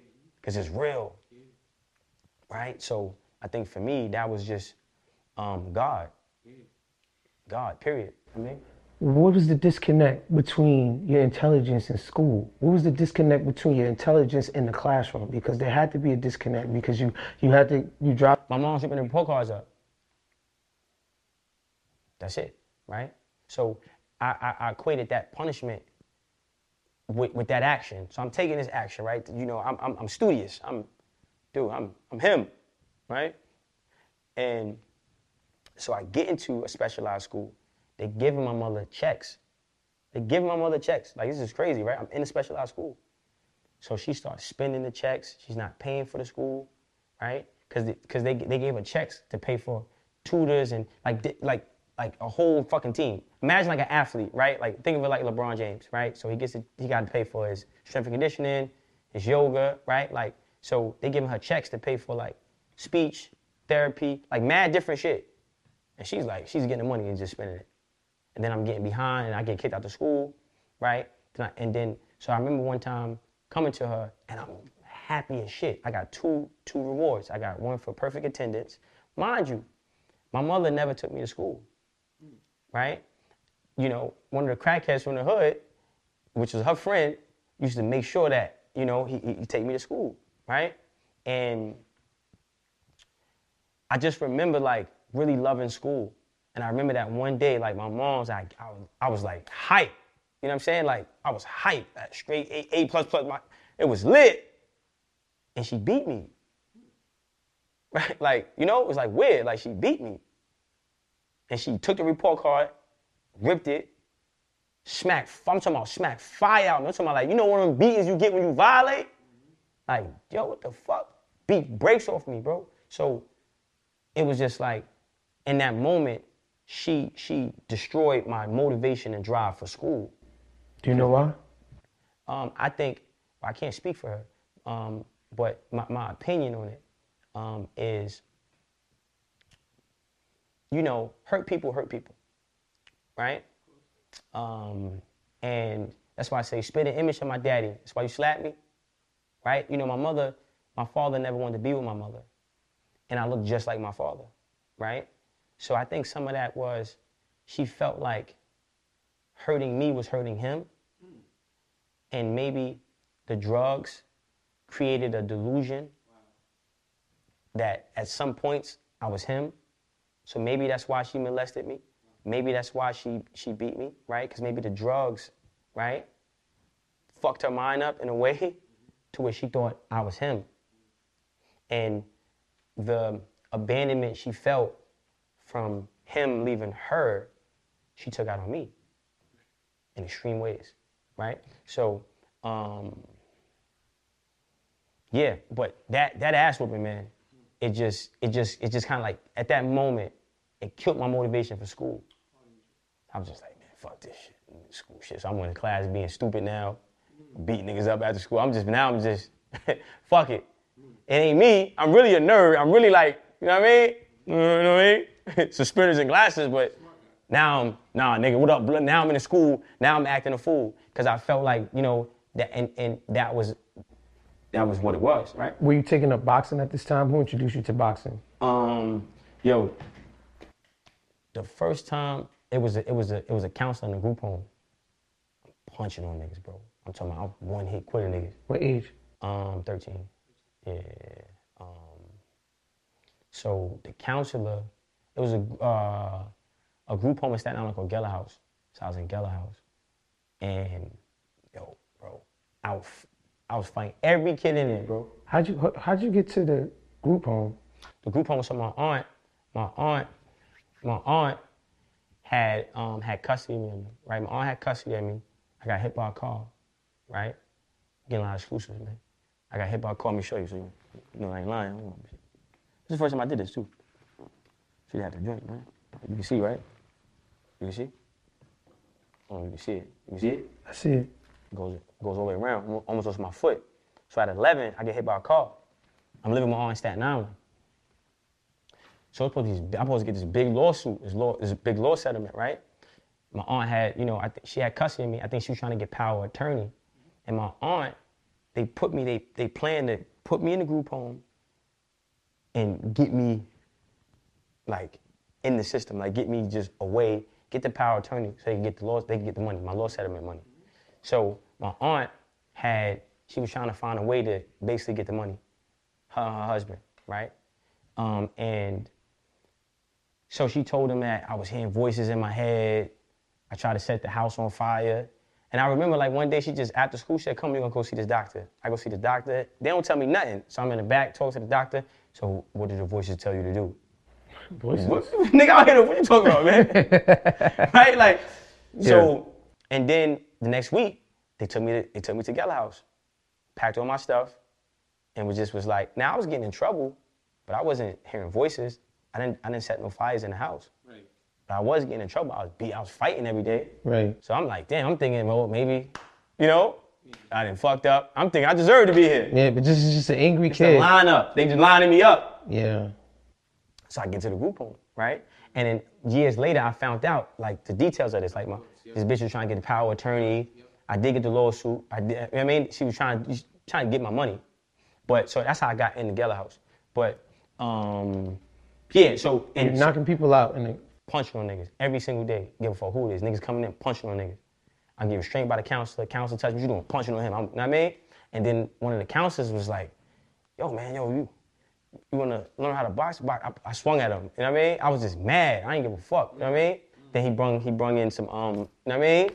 Because it's real. Right? So I think for me, that was just um, God. God, period. I mean, What was the disconnect between your intelligence in school? What was the disconnect between your intelligence in the classroom? Because there had to be a disconnect because you you had to you dropped my mom's ripping the report cards up. That's it, right? So I, I, I equated that punishment with, with that action. So I'm taking this action, right? You know, I'm, I'm, I'm studious. I'm, dude, I'm, I'm him, right? And so I get into a specialized school. They giving my mother checks. They giving my mother checks. Like this is crazy, right? I'm in a specialized school. So she starts spending the checks. She's not paying for the school, right? Because because they, they gave her checks to pay for tutors and like like like a whole fucking team. Imagine like an athlete, right? Like think of it like LeBron James, right? So he gets to, he got to pay for his strength and conditioning, his yoga, right? Like so they giving her checks to pay for like speech, therapy, like mad different shit. And she's like, she's getting the money and just spending it. And then I'm getting behind and I get kicked out of school, right? And then, so I remember one time coming to her and I'm happy as shit. I got two, two rewards. I got one for perfect attendance. Mind you, my mother never took me to school, right? You know, one of the crackheads from the hood, which was her friend, used to make sure that, you know, he, he take me to school, right? And I just remember like really loving school. And I remember that one day, like my mom's like, I I was like hype. You know what I'm saying? Like I was hype, like, straight A, A plus plus. My, it was lit. And she beat me. *laughs* Right? Like, you know, it was like weird. Like she beat me. And she took the report card, ripped it, smacked, I'm talking about smack fire out. I'm talking about like, you know one of them beatings you get when you violate? Like, yo, what the fuck? Beat breaks off me, bro. So it was just like in that moment she she destroyed my motivation and drive for school. Do you know why? um, i think i can't speak for her um, but my, my opinion on it um, is you know hurt people hurt people right? Um, and that's why i say spit an image of my daddy. That's why you slap me right? You know my mother my father never wanted to be with my mother. And I look just like my father, right? So I think some of that was she felt like hurting me was hurting him. And maybe the drugs created a delusion that at some points I was him. So maybe that's why she molested me. Maybe that's why she, she beat me, right? Because maybe the drugs, right, fucked her mind up in a way *laughs* to where she thought I was him. And the abandonment she felt from him leaving her, she took out on me in extreme ways, right? So, um, yeah, but that that ass whooping, man, it just it just it just kind of like at that moment, it killed my motivation for school. I was just like, man, fuck this shit, school shit. So I'm in class being stupid now, beat niggas up after school. I'm just now I'm just *laughs* fuck it. It ain't me. I'm really a nerd. I'm really like, you know what I mean? You know what I mean? *laughs* Suspenders and glasses, but now I'm, nah, nigga, what up? Now I'm in the school. Now I'm acting a fool. Cause I felt like, you know, that and, and that was that was what it was, right? Were you taking up boxing at this time? Who introduced you to boxing? Um, yo, the first time it was a, it was a it was a counselor in the group home. I'm punching on niggas, bro. I'm talking about I'm one hit quitter niggas. What age? Um, 13. Yeah. Um, so the counselor, it was a uh, a group home in Staten Island called Geller House. So I was in Geller House, and yo, bro, I was, I was fighting every kid in there, bro. How'd you how'd you get to the group home? The group home was from my aunt. My aunt, my aunt had um had custody of me, right? My aunt had custody of me. I got hit by a car, right? Getting a lot of exclusives, man. I got hit by a car. Let me show you so you, you know I ain't lying. This is the first time I did this too. You had to joint, man. You can see, right? You can see? Oh, you can see it. You can see it? I see it. goes goes all the way around, almost goes to my foot. So at 11, I get hit by a car. I'm living with my aunt in Staten Island. So I'm supposed, to, I'm supposed to get this big lawsuit, this law, this big law settlement, right? My aunt had, you know, I think she had custody of me. I think she was trying to get power attorney. And my aunt, they put me, they they planned to put me in the group home and get me like in the system, like get me just away, get the power attorney so they can get the law, they can get the money, my law settlement money. So my aunt had, she was trying to find a way to basically get the money, her her husband, right? Um, and so she told him that I was hearing voices in my head. I tried to set the house on fire. And I remember like one day she just after school she said, "Come, we're gonna go see this doctor." I go see the doctor. They don't tell me nothing, so I'm in the back talking to the doctor. So what did the voices tell you to do? Voices. What, *laughs* nigga out here, what you talking about, man? *laughs* right? Like, so, and then the next week, they took me to, they took me to Geller House, packed all my stuff, and was just was like, now I was getting in trouble, but I wasn't hearing voices. I didn't, I didn't set no fires in the house. Right. But I was getting in trouble. I was beat, I was fighting every day. Right. So I'm like, damn, I'm thinking, well, maybe, you know, I didn't fucked up. I'm thinking I deserve to be here. Yeah, but this is just an angry The kid. line up. They just lining me up. Yeah. So I get to the group home, right? And then years later, I found out like the details of this. Like my this bitch was trying to get a power attorney. I did get the lawsuit. I did. you know what I mean, she was trying she's trying to get my money. But so that's how I got in the Geller house. But um, yeah. So You're and knocking people out and punching on niggas every single day. Give a fuck who it is. Niggas coming in punching on niggas. I'm getting restrained by the counselor. Counselor touch me. You doing punching on him. I'm, you know what I mean? And then one of the counselors was like, "Yo, man, yo, you you wanna learn how to box? box? I, I swung at him. You know what I mean? I was just mad. I didn't give a fuck. You know what I mean? Then he brung he brung in some um, you know what I mean?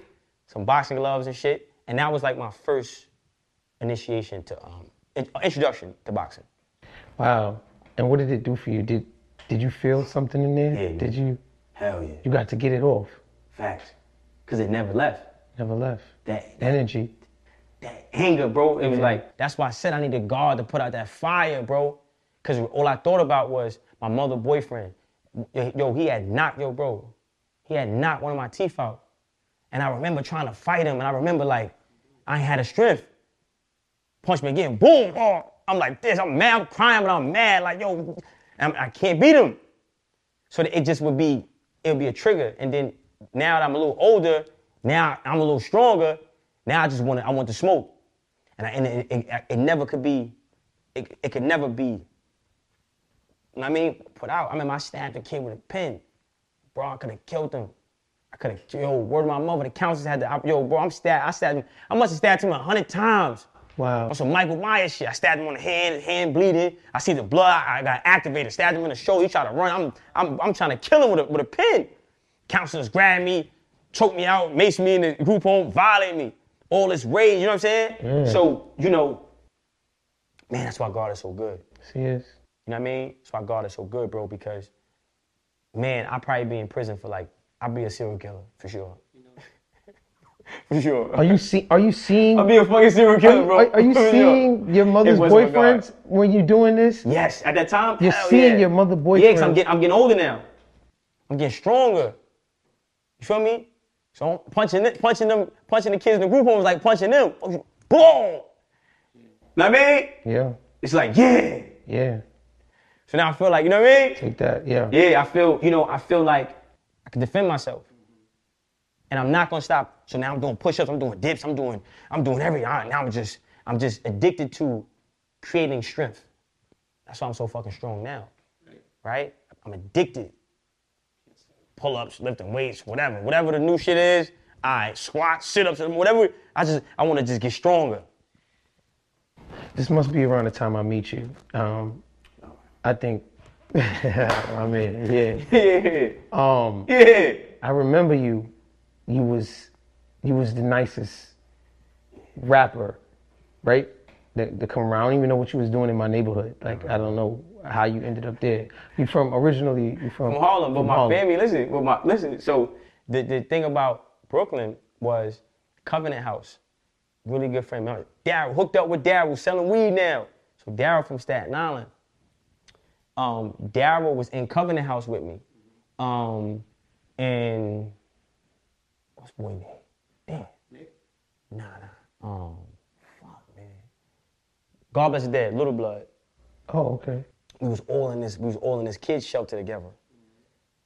Some boxing gloves and shit. And that was like my first initiation to um in- introduction to boxing. wow. And what did it do for you? Did did you feel something in there? Yeah. Did you Hell yeah. you got to get it off? Facts. Cause it never left. Never left. That Energy. that anger, bro. It was like That's why I said I need a guard to put out that fire, bro. Cause all I thought about was my mother boyfriend. Yo, he had knocked, yo, bro. He had knocked one of my teeth out. And I remember trying to fight him, and I remember like I had a strength. Punch me again, boom. Oh, I'm like this. I'm mad. I'm crying, but I'm mad. Like yo, I'm, I can't beat him. So it just would be, it would be a trigger. And then now that I'm a little older, now I'm a little stronger. Now I just want to, I want to smoke. And, I, and it, it, it never could be, it, it could never be, I mean, put out. I remember I stabbed a kid with a pen. Bro, I could have killed him. I could have, yo, word of my mother, the counselors had to, yo, bro, I'm stabbed, I stabbed him. I must have stabbed him a hundred times. Wow. On some Michael Myers shit. I stabbed him on the hand, his hand bleeding. I see the blood. I got activated. Stabbed him in the shoulder. He tried to run. I'm, I'm, I'm trying to kill him with a, with a pin. Counselors grabbed me, choked me out, maced me in the group home, violated me. All this rage, you know what I'm saying? So, you know, man, that's why God is so good. This? You know what I mean? That's why God is so good, bro, because, man, I'd probably be in prison for like, I'd be a serial killer, for sure. *laughs* for sure. Are you see are you seeing I'd be a fucking serial are, killer, you- bro. are, are you *laughs* For sure. seeing your mother's was my boyfriends when you're doing this? Yes, at that time. You're hell seeing yeah. your mother Yeah, cause I'm getting, I'm getting older now. I'm getting stronger. You feel me? So I'm punching, it, punching them, punching the kids in the group home was like punching them. Boom. You know what I mean? Yeah. It's like, yeah. Yeah. So now I feel like, you know what I mean? Take that. Yeah. Yeah, I feel, you know, I feel like I can defend myself. And I'm not gonna stop. So now I'm doing push-ups, I'm doing dips, I'm doing, I'm doing everything. Right, Now I'm just, I'm just addicted to creating strength. That's why I'm so fucking strong now. Right? I'm addicted. Pull-ups, lifting weights, whatever. Whatever the new shit is, all right, squats, sit-ups, whatever. I just, I wanna just get stronger. This must be around the time I meet you. Um, I think *laughs* I mean, yeah. *laughs* Yeah, Um, yeah. I remember you. You was, you was the nicest rapper, right? That, that come around. I don't even know what you was doing in my neighborhood. Like I don't know how you ended up there. You from originally? You from, from Harlem, but from my Harlem. family, listen, well, my, listen. So the, the thing about Brooklyn was Covenant House. Really good friend. Daryl hooked up with Daryl, selling weed now. So Daryl from Staten Island. Um, Daryl was in Covenant House with me. Um, and what's boy name? Damn. Nick? Nah, nah. Um, fuck, man. God bless his dad, Little Blood Oh, okay. we was all in this we was all in this kids shelter together.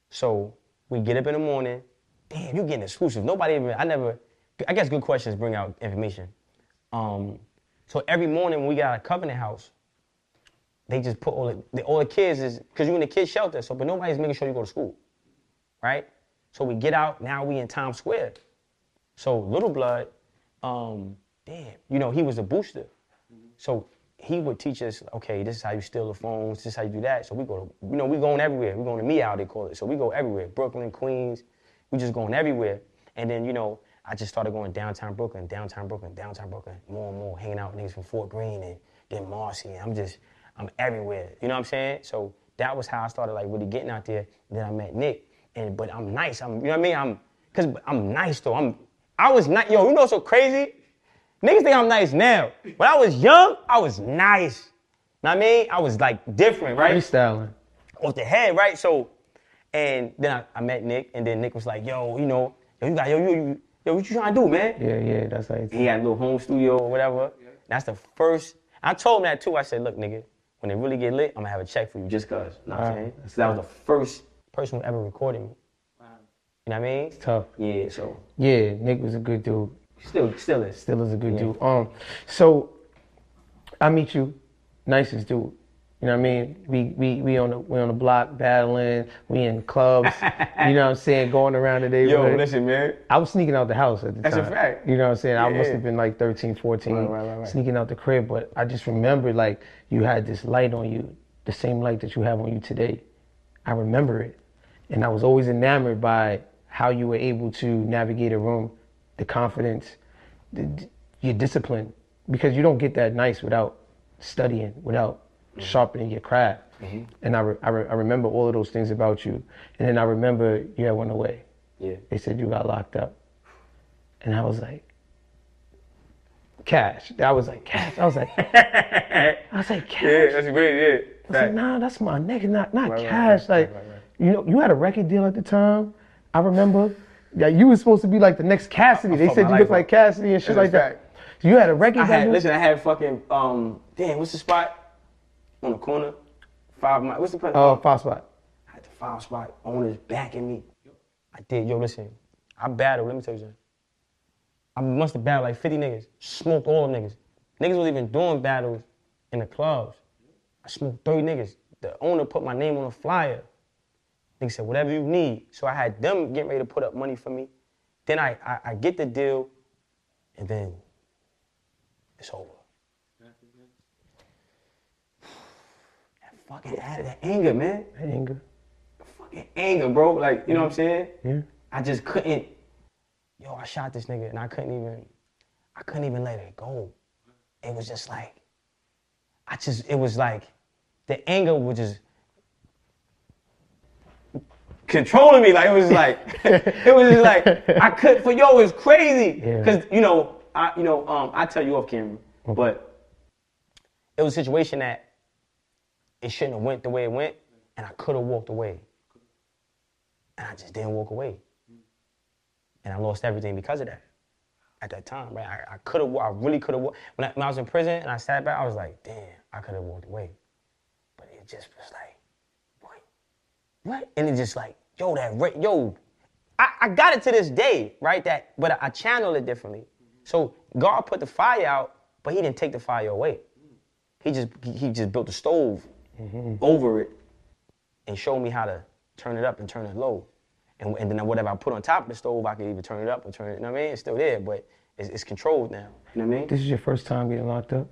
So we get up in the morning. Damn, you getting exclusive. Nobody even I never I guess good questions bring out information. Um, so every morning when we got a covenant house, they just put all the, all the kids is because you in the kids shelter, so but nobody's making sure you go to school. Right? So we get out, now we in Times Square. So Little Blood, um, damn, you know, he was a booster. So he would teach us, okay, this is how you steal the phones, this is how you do that. So we go to, you know, we going everywhere. We going to Meow, they call it. So we go everywhere. Brooklyn, Queens, we just going everywhere. And then, you know, I just started going downtown Brooklyn, downtown Brooklyn, downtown Brooklyn, more and more, hanging out with niggas from Fort Greene and then Marcy. And I'm just, I'm everywhere. You know what I'm saying? So that was how I started like really getting out there. And then I met Nick. And but I'm nice. I'm, you know what I mean? I'm, cause I'm nice though. I'm, I was not, yo, you know what's so crazy? Niggas think I'm nice now. When I was young, I was nice. You know what I mean? I was like different, right? Freestyling. Off the head, right? So, and then I, I met Nick, and then Nick was like, yo, you know, yo, you got, yo, you, you yo, what you trying to do, man? Yeah, yeah. That's how. He had a little home studio or whatever. That's the first. I told him that too. I said, look, nigga, when they really get lit, I'm gonna have a check for you just cause. You know what I'm Wow. saying? So that was the first person who ever recorded me. Wow. You know what I mean? Tough. Yeah, so Yeah, Nick was a good dude. still, still is. Still is a good Yeah. dude. Um, so I meet you, nicest dude. You know what I mean? We we we on the we on the block battling. We in clubs. *laughs* you know what I'm saying? Going around the Yo, listen, man. I was sneaking out the house at the time. That's a fact. You know what I'm saying? I Yeah, must yeah. have been like 13, 14, Right, right, right, right. sneaking out the crib. But I just remember like you had this light on you, the same light that you have on you today. I remember it. And I was always enamored by how you were able to navigate a room, the confidence, the, your discipline. Because you don't get that nice without studying, without sharpening your craft. And I, re- I, re- I remember all of those things about you. And then I remember you had went away. Yeah. They said you got locked up. And I was like, cash. I was like, cash. I was like, *laughs* I was like, cash. Yeah, that's great. Yeah. I was like, nah, that's my nigga, not not Right, cash. right, like, you know, you had a record deal at the time. I remember. Yeah, you was supposed to be like the next Cassidy. They said you look like. Cassidy and shit That's like that. you had a record I had listen. I had fucking um. Damn, what's the spot on the corner? Five. Mi- What's the place? Oh, five spot. I had the five spot owners backing me. I did. Yo, listen. I battled. Let me tell you something. I must have battled like 50 niggas. Smoked all them niggas. Niggas was even doing battles in the clubs. I smoked 30 niggas. The owner put my name on a flyer. Nigga said, whatever you need. So I had them getting ready to put up money for me. Then I, I, I get the deal, and then it's over. That fucking added that anger, man Anger. fucking anger, bro. Like, you know what I'm saying? Yeah. I just couldn't. Yo, I shot this nigga and I couldn't even. I couldn't even let it go. It was just like. I just. It was like, the anger was just. Controlling me, like it was like, *laughs* it was just like I could for yo, it's crazy, Yeah. cause you know, I you know, um, I tell you off camera, but it was a situation that it shouldn't have went the way it went, and I could have walked away. And I just didn't walk away. And I lost everything because of that. At that time, right? I, I could have, I really could have. When when I was in prison and I sat back, I was like, damn, I could have walked away. But it just was like, what? What? And it just like, yo, that, ra- yo, I, I got it to this day, right? That, but I, I channeled it differently. So God put the fire out, but He didn't take the fire away. He just, he just built a stove over it and show me how to turn it up and turn it low. And, and then whatever I put on top of the stove, I could either turn it up or turn it, you know what I mean? It's still there, but it's, it's controlled now. You know what I mean? This is your first time getting locked up?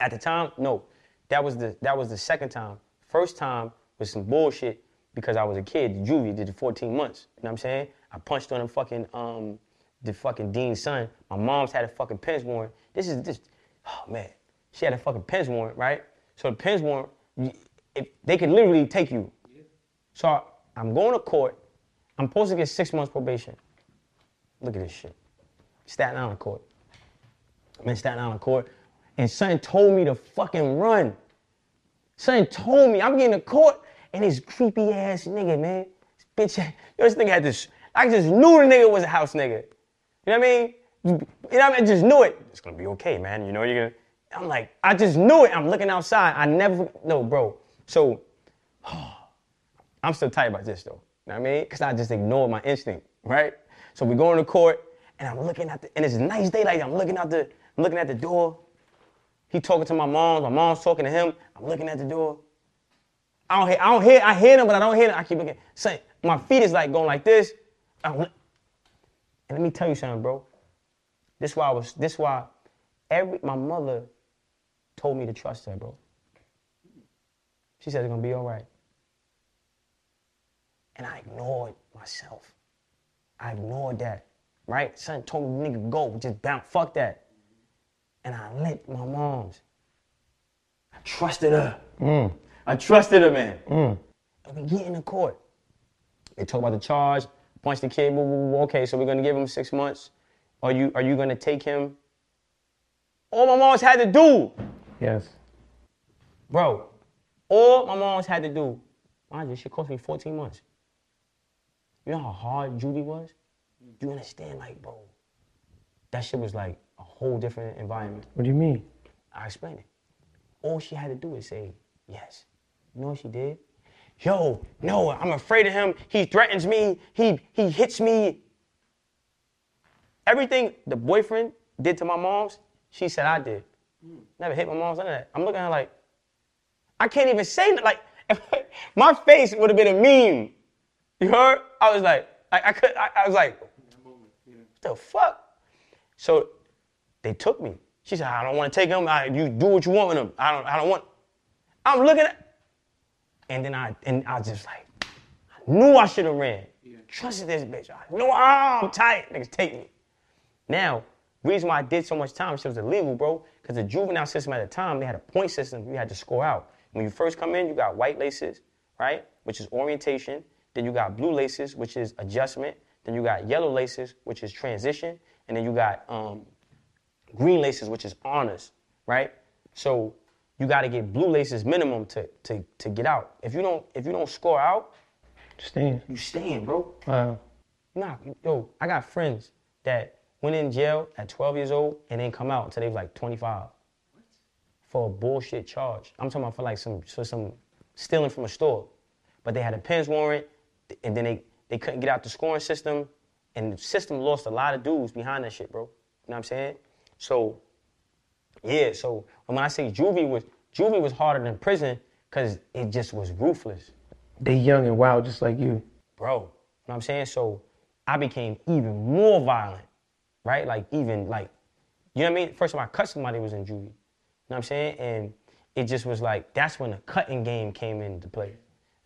At the time, no. That was the that was the second time. First time with some bullshit because I was a kid. The juvie did the 14 months. You know what I'm saying? I punched on him fucking um the fucking dean's son. My mom's had a fucking PINS warrant. This is this. Oh man, she had a fucking PINS warrant, right? So the PINS warrant, they could literally take you. So I'm going to court. I'm supposed to get six months probation. Look at this shit. Staten Island court. I'm in Staten Island court, and son told me to fucking run. Son told me I'm getting to court, and this creepy ass nigga, man, this bitch, *laughs* yo, this nigga had this. I just knew the nigga was a house nigga. You know what I mean? You know what I mean? I just knew it. It's gonna be okay, man. You know you're gonna. I'm like, I just knew it. I'm looking outside. I never, no, bro. So *sighs* I'm still tight about this though. You know what I mean? Because I just ignored my instinct, right? So we go into court, and I'm looking at the, and it's a nice day like I'm looking out the, I'm looking at the door. He talking to my mom, my mom's talking to him. I'm looking at the door. I don't hear, I don't hear, I hear them, but I don't hear them. I keep looking. Son, my feet is like going like this. And let me tell you something, bro. This why I was, this why every, my mother told me to trust her, bro. She said it's gonna be all right. And I ignored myself. I ignored that, right? Son told me, nigga, go, just bounce, fuck that. And I let my mom's. I trusted her. Mm. I trusted her, man. Mm. And we get in the court. They talk about the charge, punch the kid, woo, woo, woo. okay, so we're gonna give him six months. Are you are you gonna take him? All my mom's had to do, Yes. bro, all my mom's had to do, mind you, shit cost me 14 months. You know how hard juvie was? Do you understand, like, bro, that shit was like a whole different environment. What do you mean? I explained it. All she had to do is say yes. You know what she did? Yo, no, I'm afraid of him. He threatens me. He he hits me. Everything the boyfriend did to my mom's, she said I did. Never hit my mom's none of that. I'm looking at her like, I can't even say that. Like, *laughs* my face would have been a meme. You heard? I was like, I, I could. I, I was like, what the fuck? So they took me. She said, I don't want to take him. I, you do what you want with him. I don't, I don't want. I'm looking at, and then I, and I just like, I knew I should have ran. Trusted this bitch. I knew oh, I'm tight. Niggas take me. Now, reason why I did so much time, shit was illegal, bro. Because the juvenile system at the time, they had a point system. You had to score out. When you first come in, you got white laces, right, which is orientation. Then you got blue laces, which is adjustment. Then you got yellow laces, which is transition. And then you got um, green laces, which is honors, right? So you got to get blue laces minimum to, to, to get out. If you don't if you don't score out, Stand. you staying, bro. Wow. Nah, yo, I got friends that went in jail at 12 years old and didn't come out until they was like 25 for a bullshit charge. I'm talking about for like some for some stealing from a store, but they had a PINS warrant, and then they they couldn't get out the scoring system, and the system lost a lot of dudes behind that shit, bro. You know what I'm saying? So, yeah. So when I say juvie was juvie was harder than prison because it just was ruthless They young and wild just like you. bro. You know what I'm saying? So I became even more violent, right? Like even like, you know what I mean? First time I cut somebody was in juvie. You know what I'm saying? And it just was like that's when the cutting game came into play. You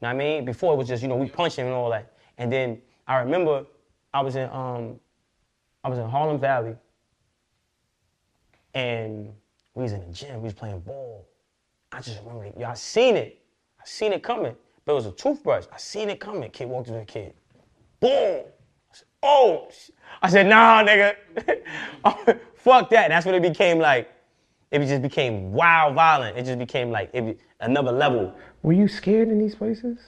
know what I mean? Before it was just you know we punching and all that. And then I remember I was in um I was in Harlem Valley, and we was in the gym. We was playing ball. I just remember, I seen it. I seen it coming. But it was a toothbrush. I seen it coming. Kid walked to the kid. Boom. Oh. I said, nah, nigga. *laughs* Fuck that. That's when it became like, it just became wild violent. It just became like it, another level. Were you scared in these places?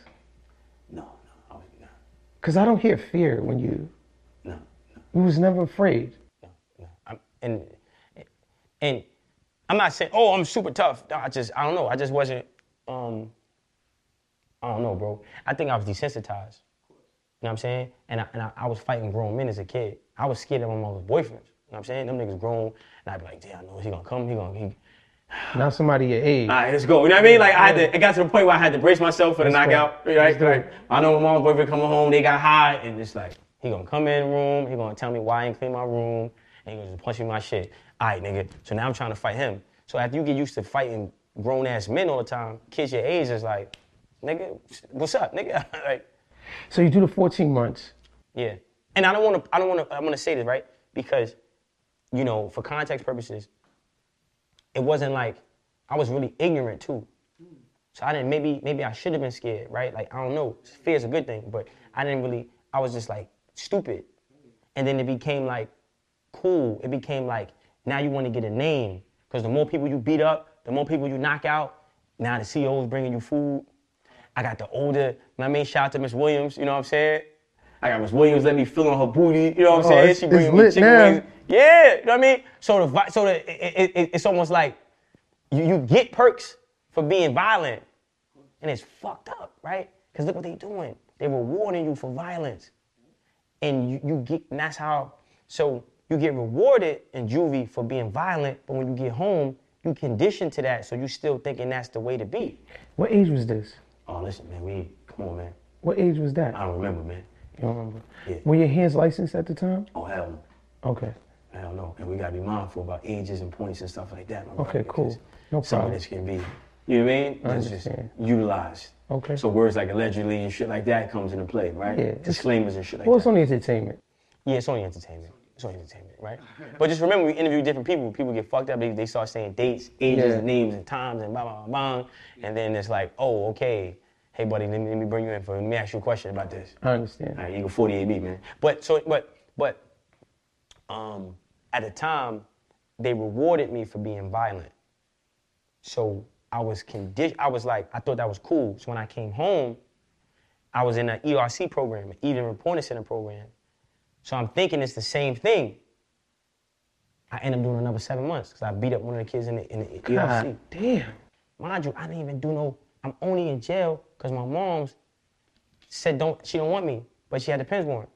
No, no, I was not. Cause I don't hear fear when you. No, no. You was never afraid. No, no. I'm, and and I'm not saying, oh, I'm super tough. No, I just, I don't know. I just wasn't. Um, I don't know, bro. I think I was desensitized. You know what I'm saying? And I, and I, I was fighting grown men as a kid. I was scared of my mother's boyfriends. You know what I'm saying? Them niggas grown, and I'd be like, damn, I know he gonna come. He gonna. He, *sighs* Now somebody your age. All right, let's go. You know what I mean? Like I had to. It got to the point where I had to brace myself for the Let's go. knockout. Right? Like. I know my mom's boyfriend coming home. They got high, and it's like, he gonna come in the room. He gonna tell me why I ain't clean my room, and he gonna just punch me in my shit. All right, nigga. So now I'm trying to fight him. So after you get used to fighting grown ass men all the time, kids your age is like, nigga, what's up, nigga? *laughs* like, So you do the 14 months. yeah. And I don't want to. I don't want to. I'm gonna say this right because, you know, for context purposes, it wasn't like I was really ignorant too. So I didn't. Maybe maybe I should have been scared, right? Like I don't know. Fear is a good thing, but I didn't really. I was just like stupid, and then it became like cool. It became like now you want to get a name because the more people you beat up, the more people you knock out. Now the CEO is bringing you food. I got the older. my main shout out to Miss Williams. You know what I'm saying? I got Miss Williams let me fill on her booty. You know what I'm Oh, saying? it's- she bringing me chicken now. wings. Yeah, you know what I mean. So the so the it, it, it's almost like you, you get perks for being violent, and it's fucked up, right? Because look what they're doing. They're rewarding you for violence, and you, you get and that's how. So you get rewarded in juvie for being violent, but when you get home, you conditioned to that, so you still thinking that's the way to be. What age was this? Oh, listen, man, we come on, man. What age was that? I don't remember, man. You don't remember? Yeah. Were your hands licensed at the time? Oh hell no. Okay. Hell no. And we gotta be mindful about ages and points and stuff like that. my Okay, cool. No Some of this can be, you know what I mean? I just utilized. Okay. So words like allegedly and shit like that comes into play, right? Yeah, Disclaimers and shit like Well, it's that. only entertainment. Yeah, it's only entertainment. It's entertainment, right? But just remember, we interview different people. People get fucked up. They, they start saying dates, ages, Yeah. and names, and times, and blah, blah, blah, blah. And then it's like, oh, okay. Hey, buddy, let me, let me bring you in for, let me ask you a question about this. I understand. All right, you go 48B, man. But so, but, but, um, at the time, they rewarded me for being violent. So I was conditioned. I was like, I thought that was cool. So when I came home, I was in an ERC program, an Evening Reporting Center program. So I'm thinking it's the same thing. I end up doing another seven months because I beat up one of the kids in the, in the ERC. God damn. Mind you, I didn't even do no. I'm only in jail because my mom's said don't. She don't want me, but she had the PINS warrant.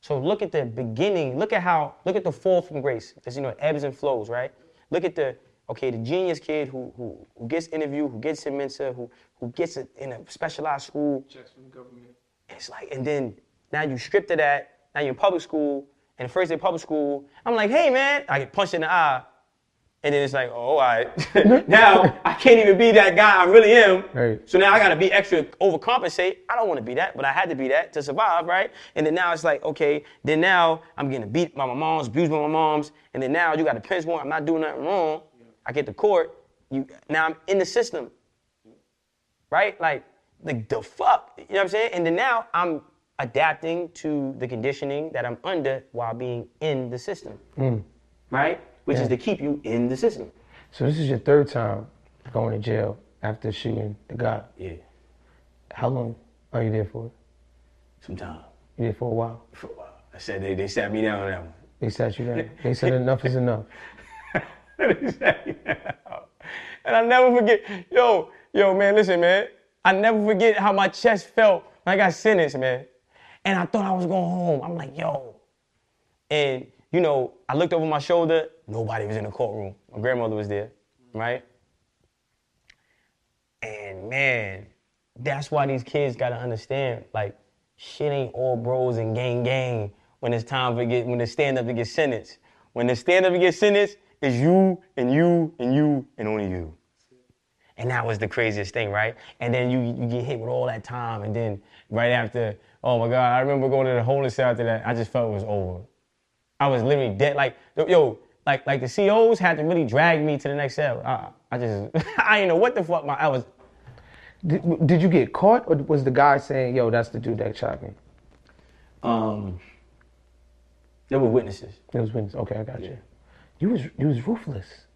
So look at the beginning. Look at how. Look at the fall from grace. Because you know ebbs and flows, right? Look at the okay, the genius kid who who, who gets interviewed, who gets in Mensa, who who gets it in a specialized school. Checks from the government. It's like, and then now you stripped of that. Now you're in public school, and the first day of public school, I'm like, hey man, I get punched in the eye, and then it's like, oh, all right. *laughs* now I can't even be that guy I really am. Right. So now I gotta be extra overcompensate. I don't want to be that, but I had to be that to survive, right? And then now it's like, okay, then now I'm getting beat by my mom's, abused by my mom's, and then now you got a PINS warrant. I'm not doing nothing wrong. I get to court. You now I'm in the system right? Like, like the fuck, you know what I'm saying? And then now I'm adapting to the conditioning that I'm under while being in the system, hmm. right? Which is to keep you in the system. So this is your third time going to jail after shooting the guy. Yeah, How long are you there for? Some time. You there for a while. for a while. I said they, they sat me down on that one. They sat you down. They said enough is enough. *laughs* They sat me down. and I never forget, yo, yo, man, listen, man. I never forget how my chest felt when I got sentenced, man. And I thought I was going home. I'm like, yo. And, you know, I looked over my shoulder. Nobody was in the courtroom. My grandmother was there, right? And man, that's why these kids gotta understand, like, shit ain't all bros and gang gang when it's time for get when they stand up to get sentenced. When they stand up to get sentenced, it's you and you and you and only you. And that was the craziest thing, right? And then you you get hit with all that time, and then right after, oh my God, I remember going to the holding cell after that. I just felt it was over. I was literally dead. Like yo, like like the COs had to really drag me to the next cell. I, I just *laughs* I didn't know what the fuck my I was. Did, did you get caught, or was the guy saying, "Yo, that's the dude that shot me"? Um, there were witnesses. There was witness. Okay, I got you. You was you was ruthless.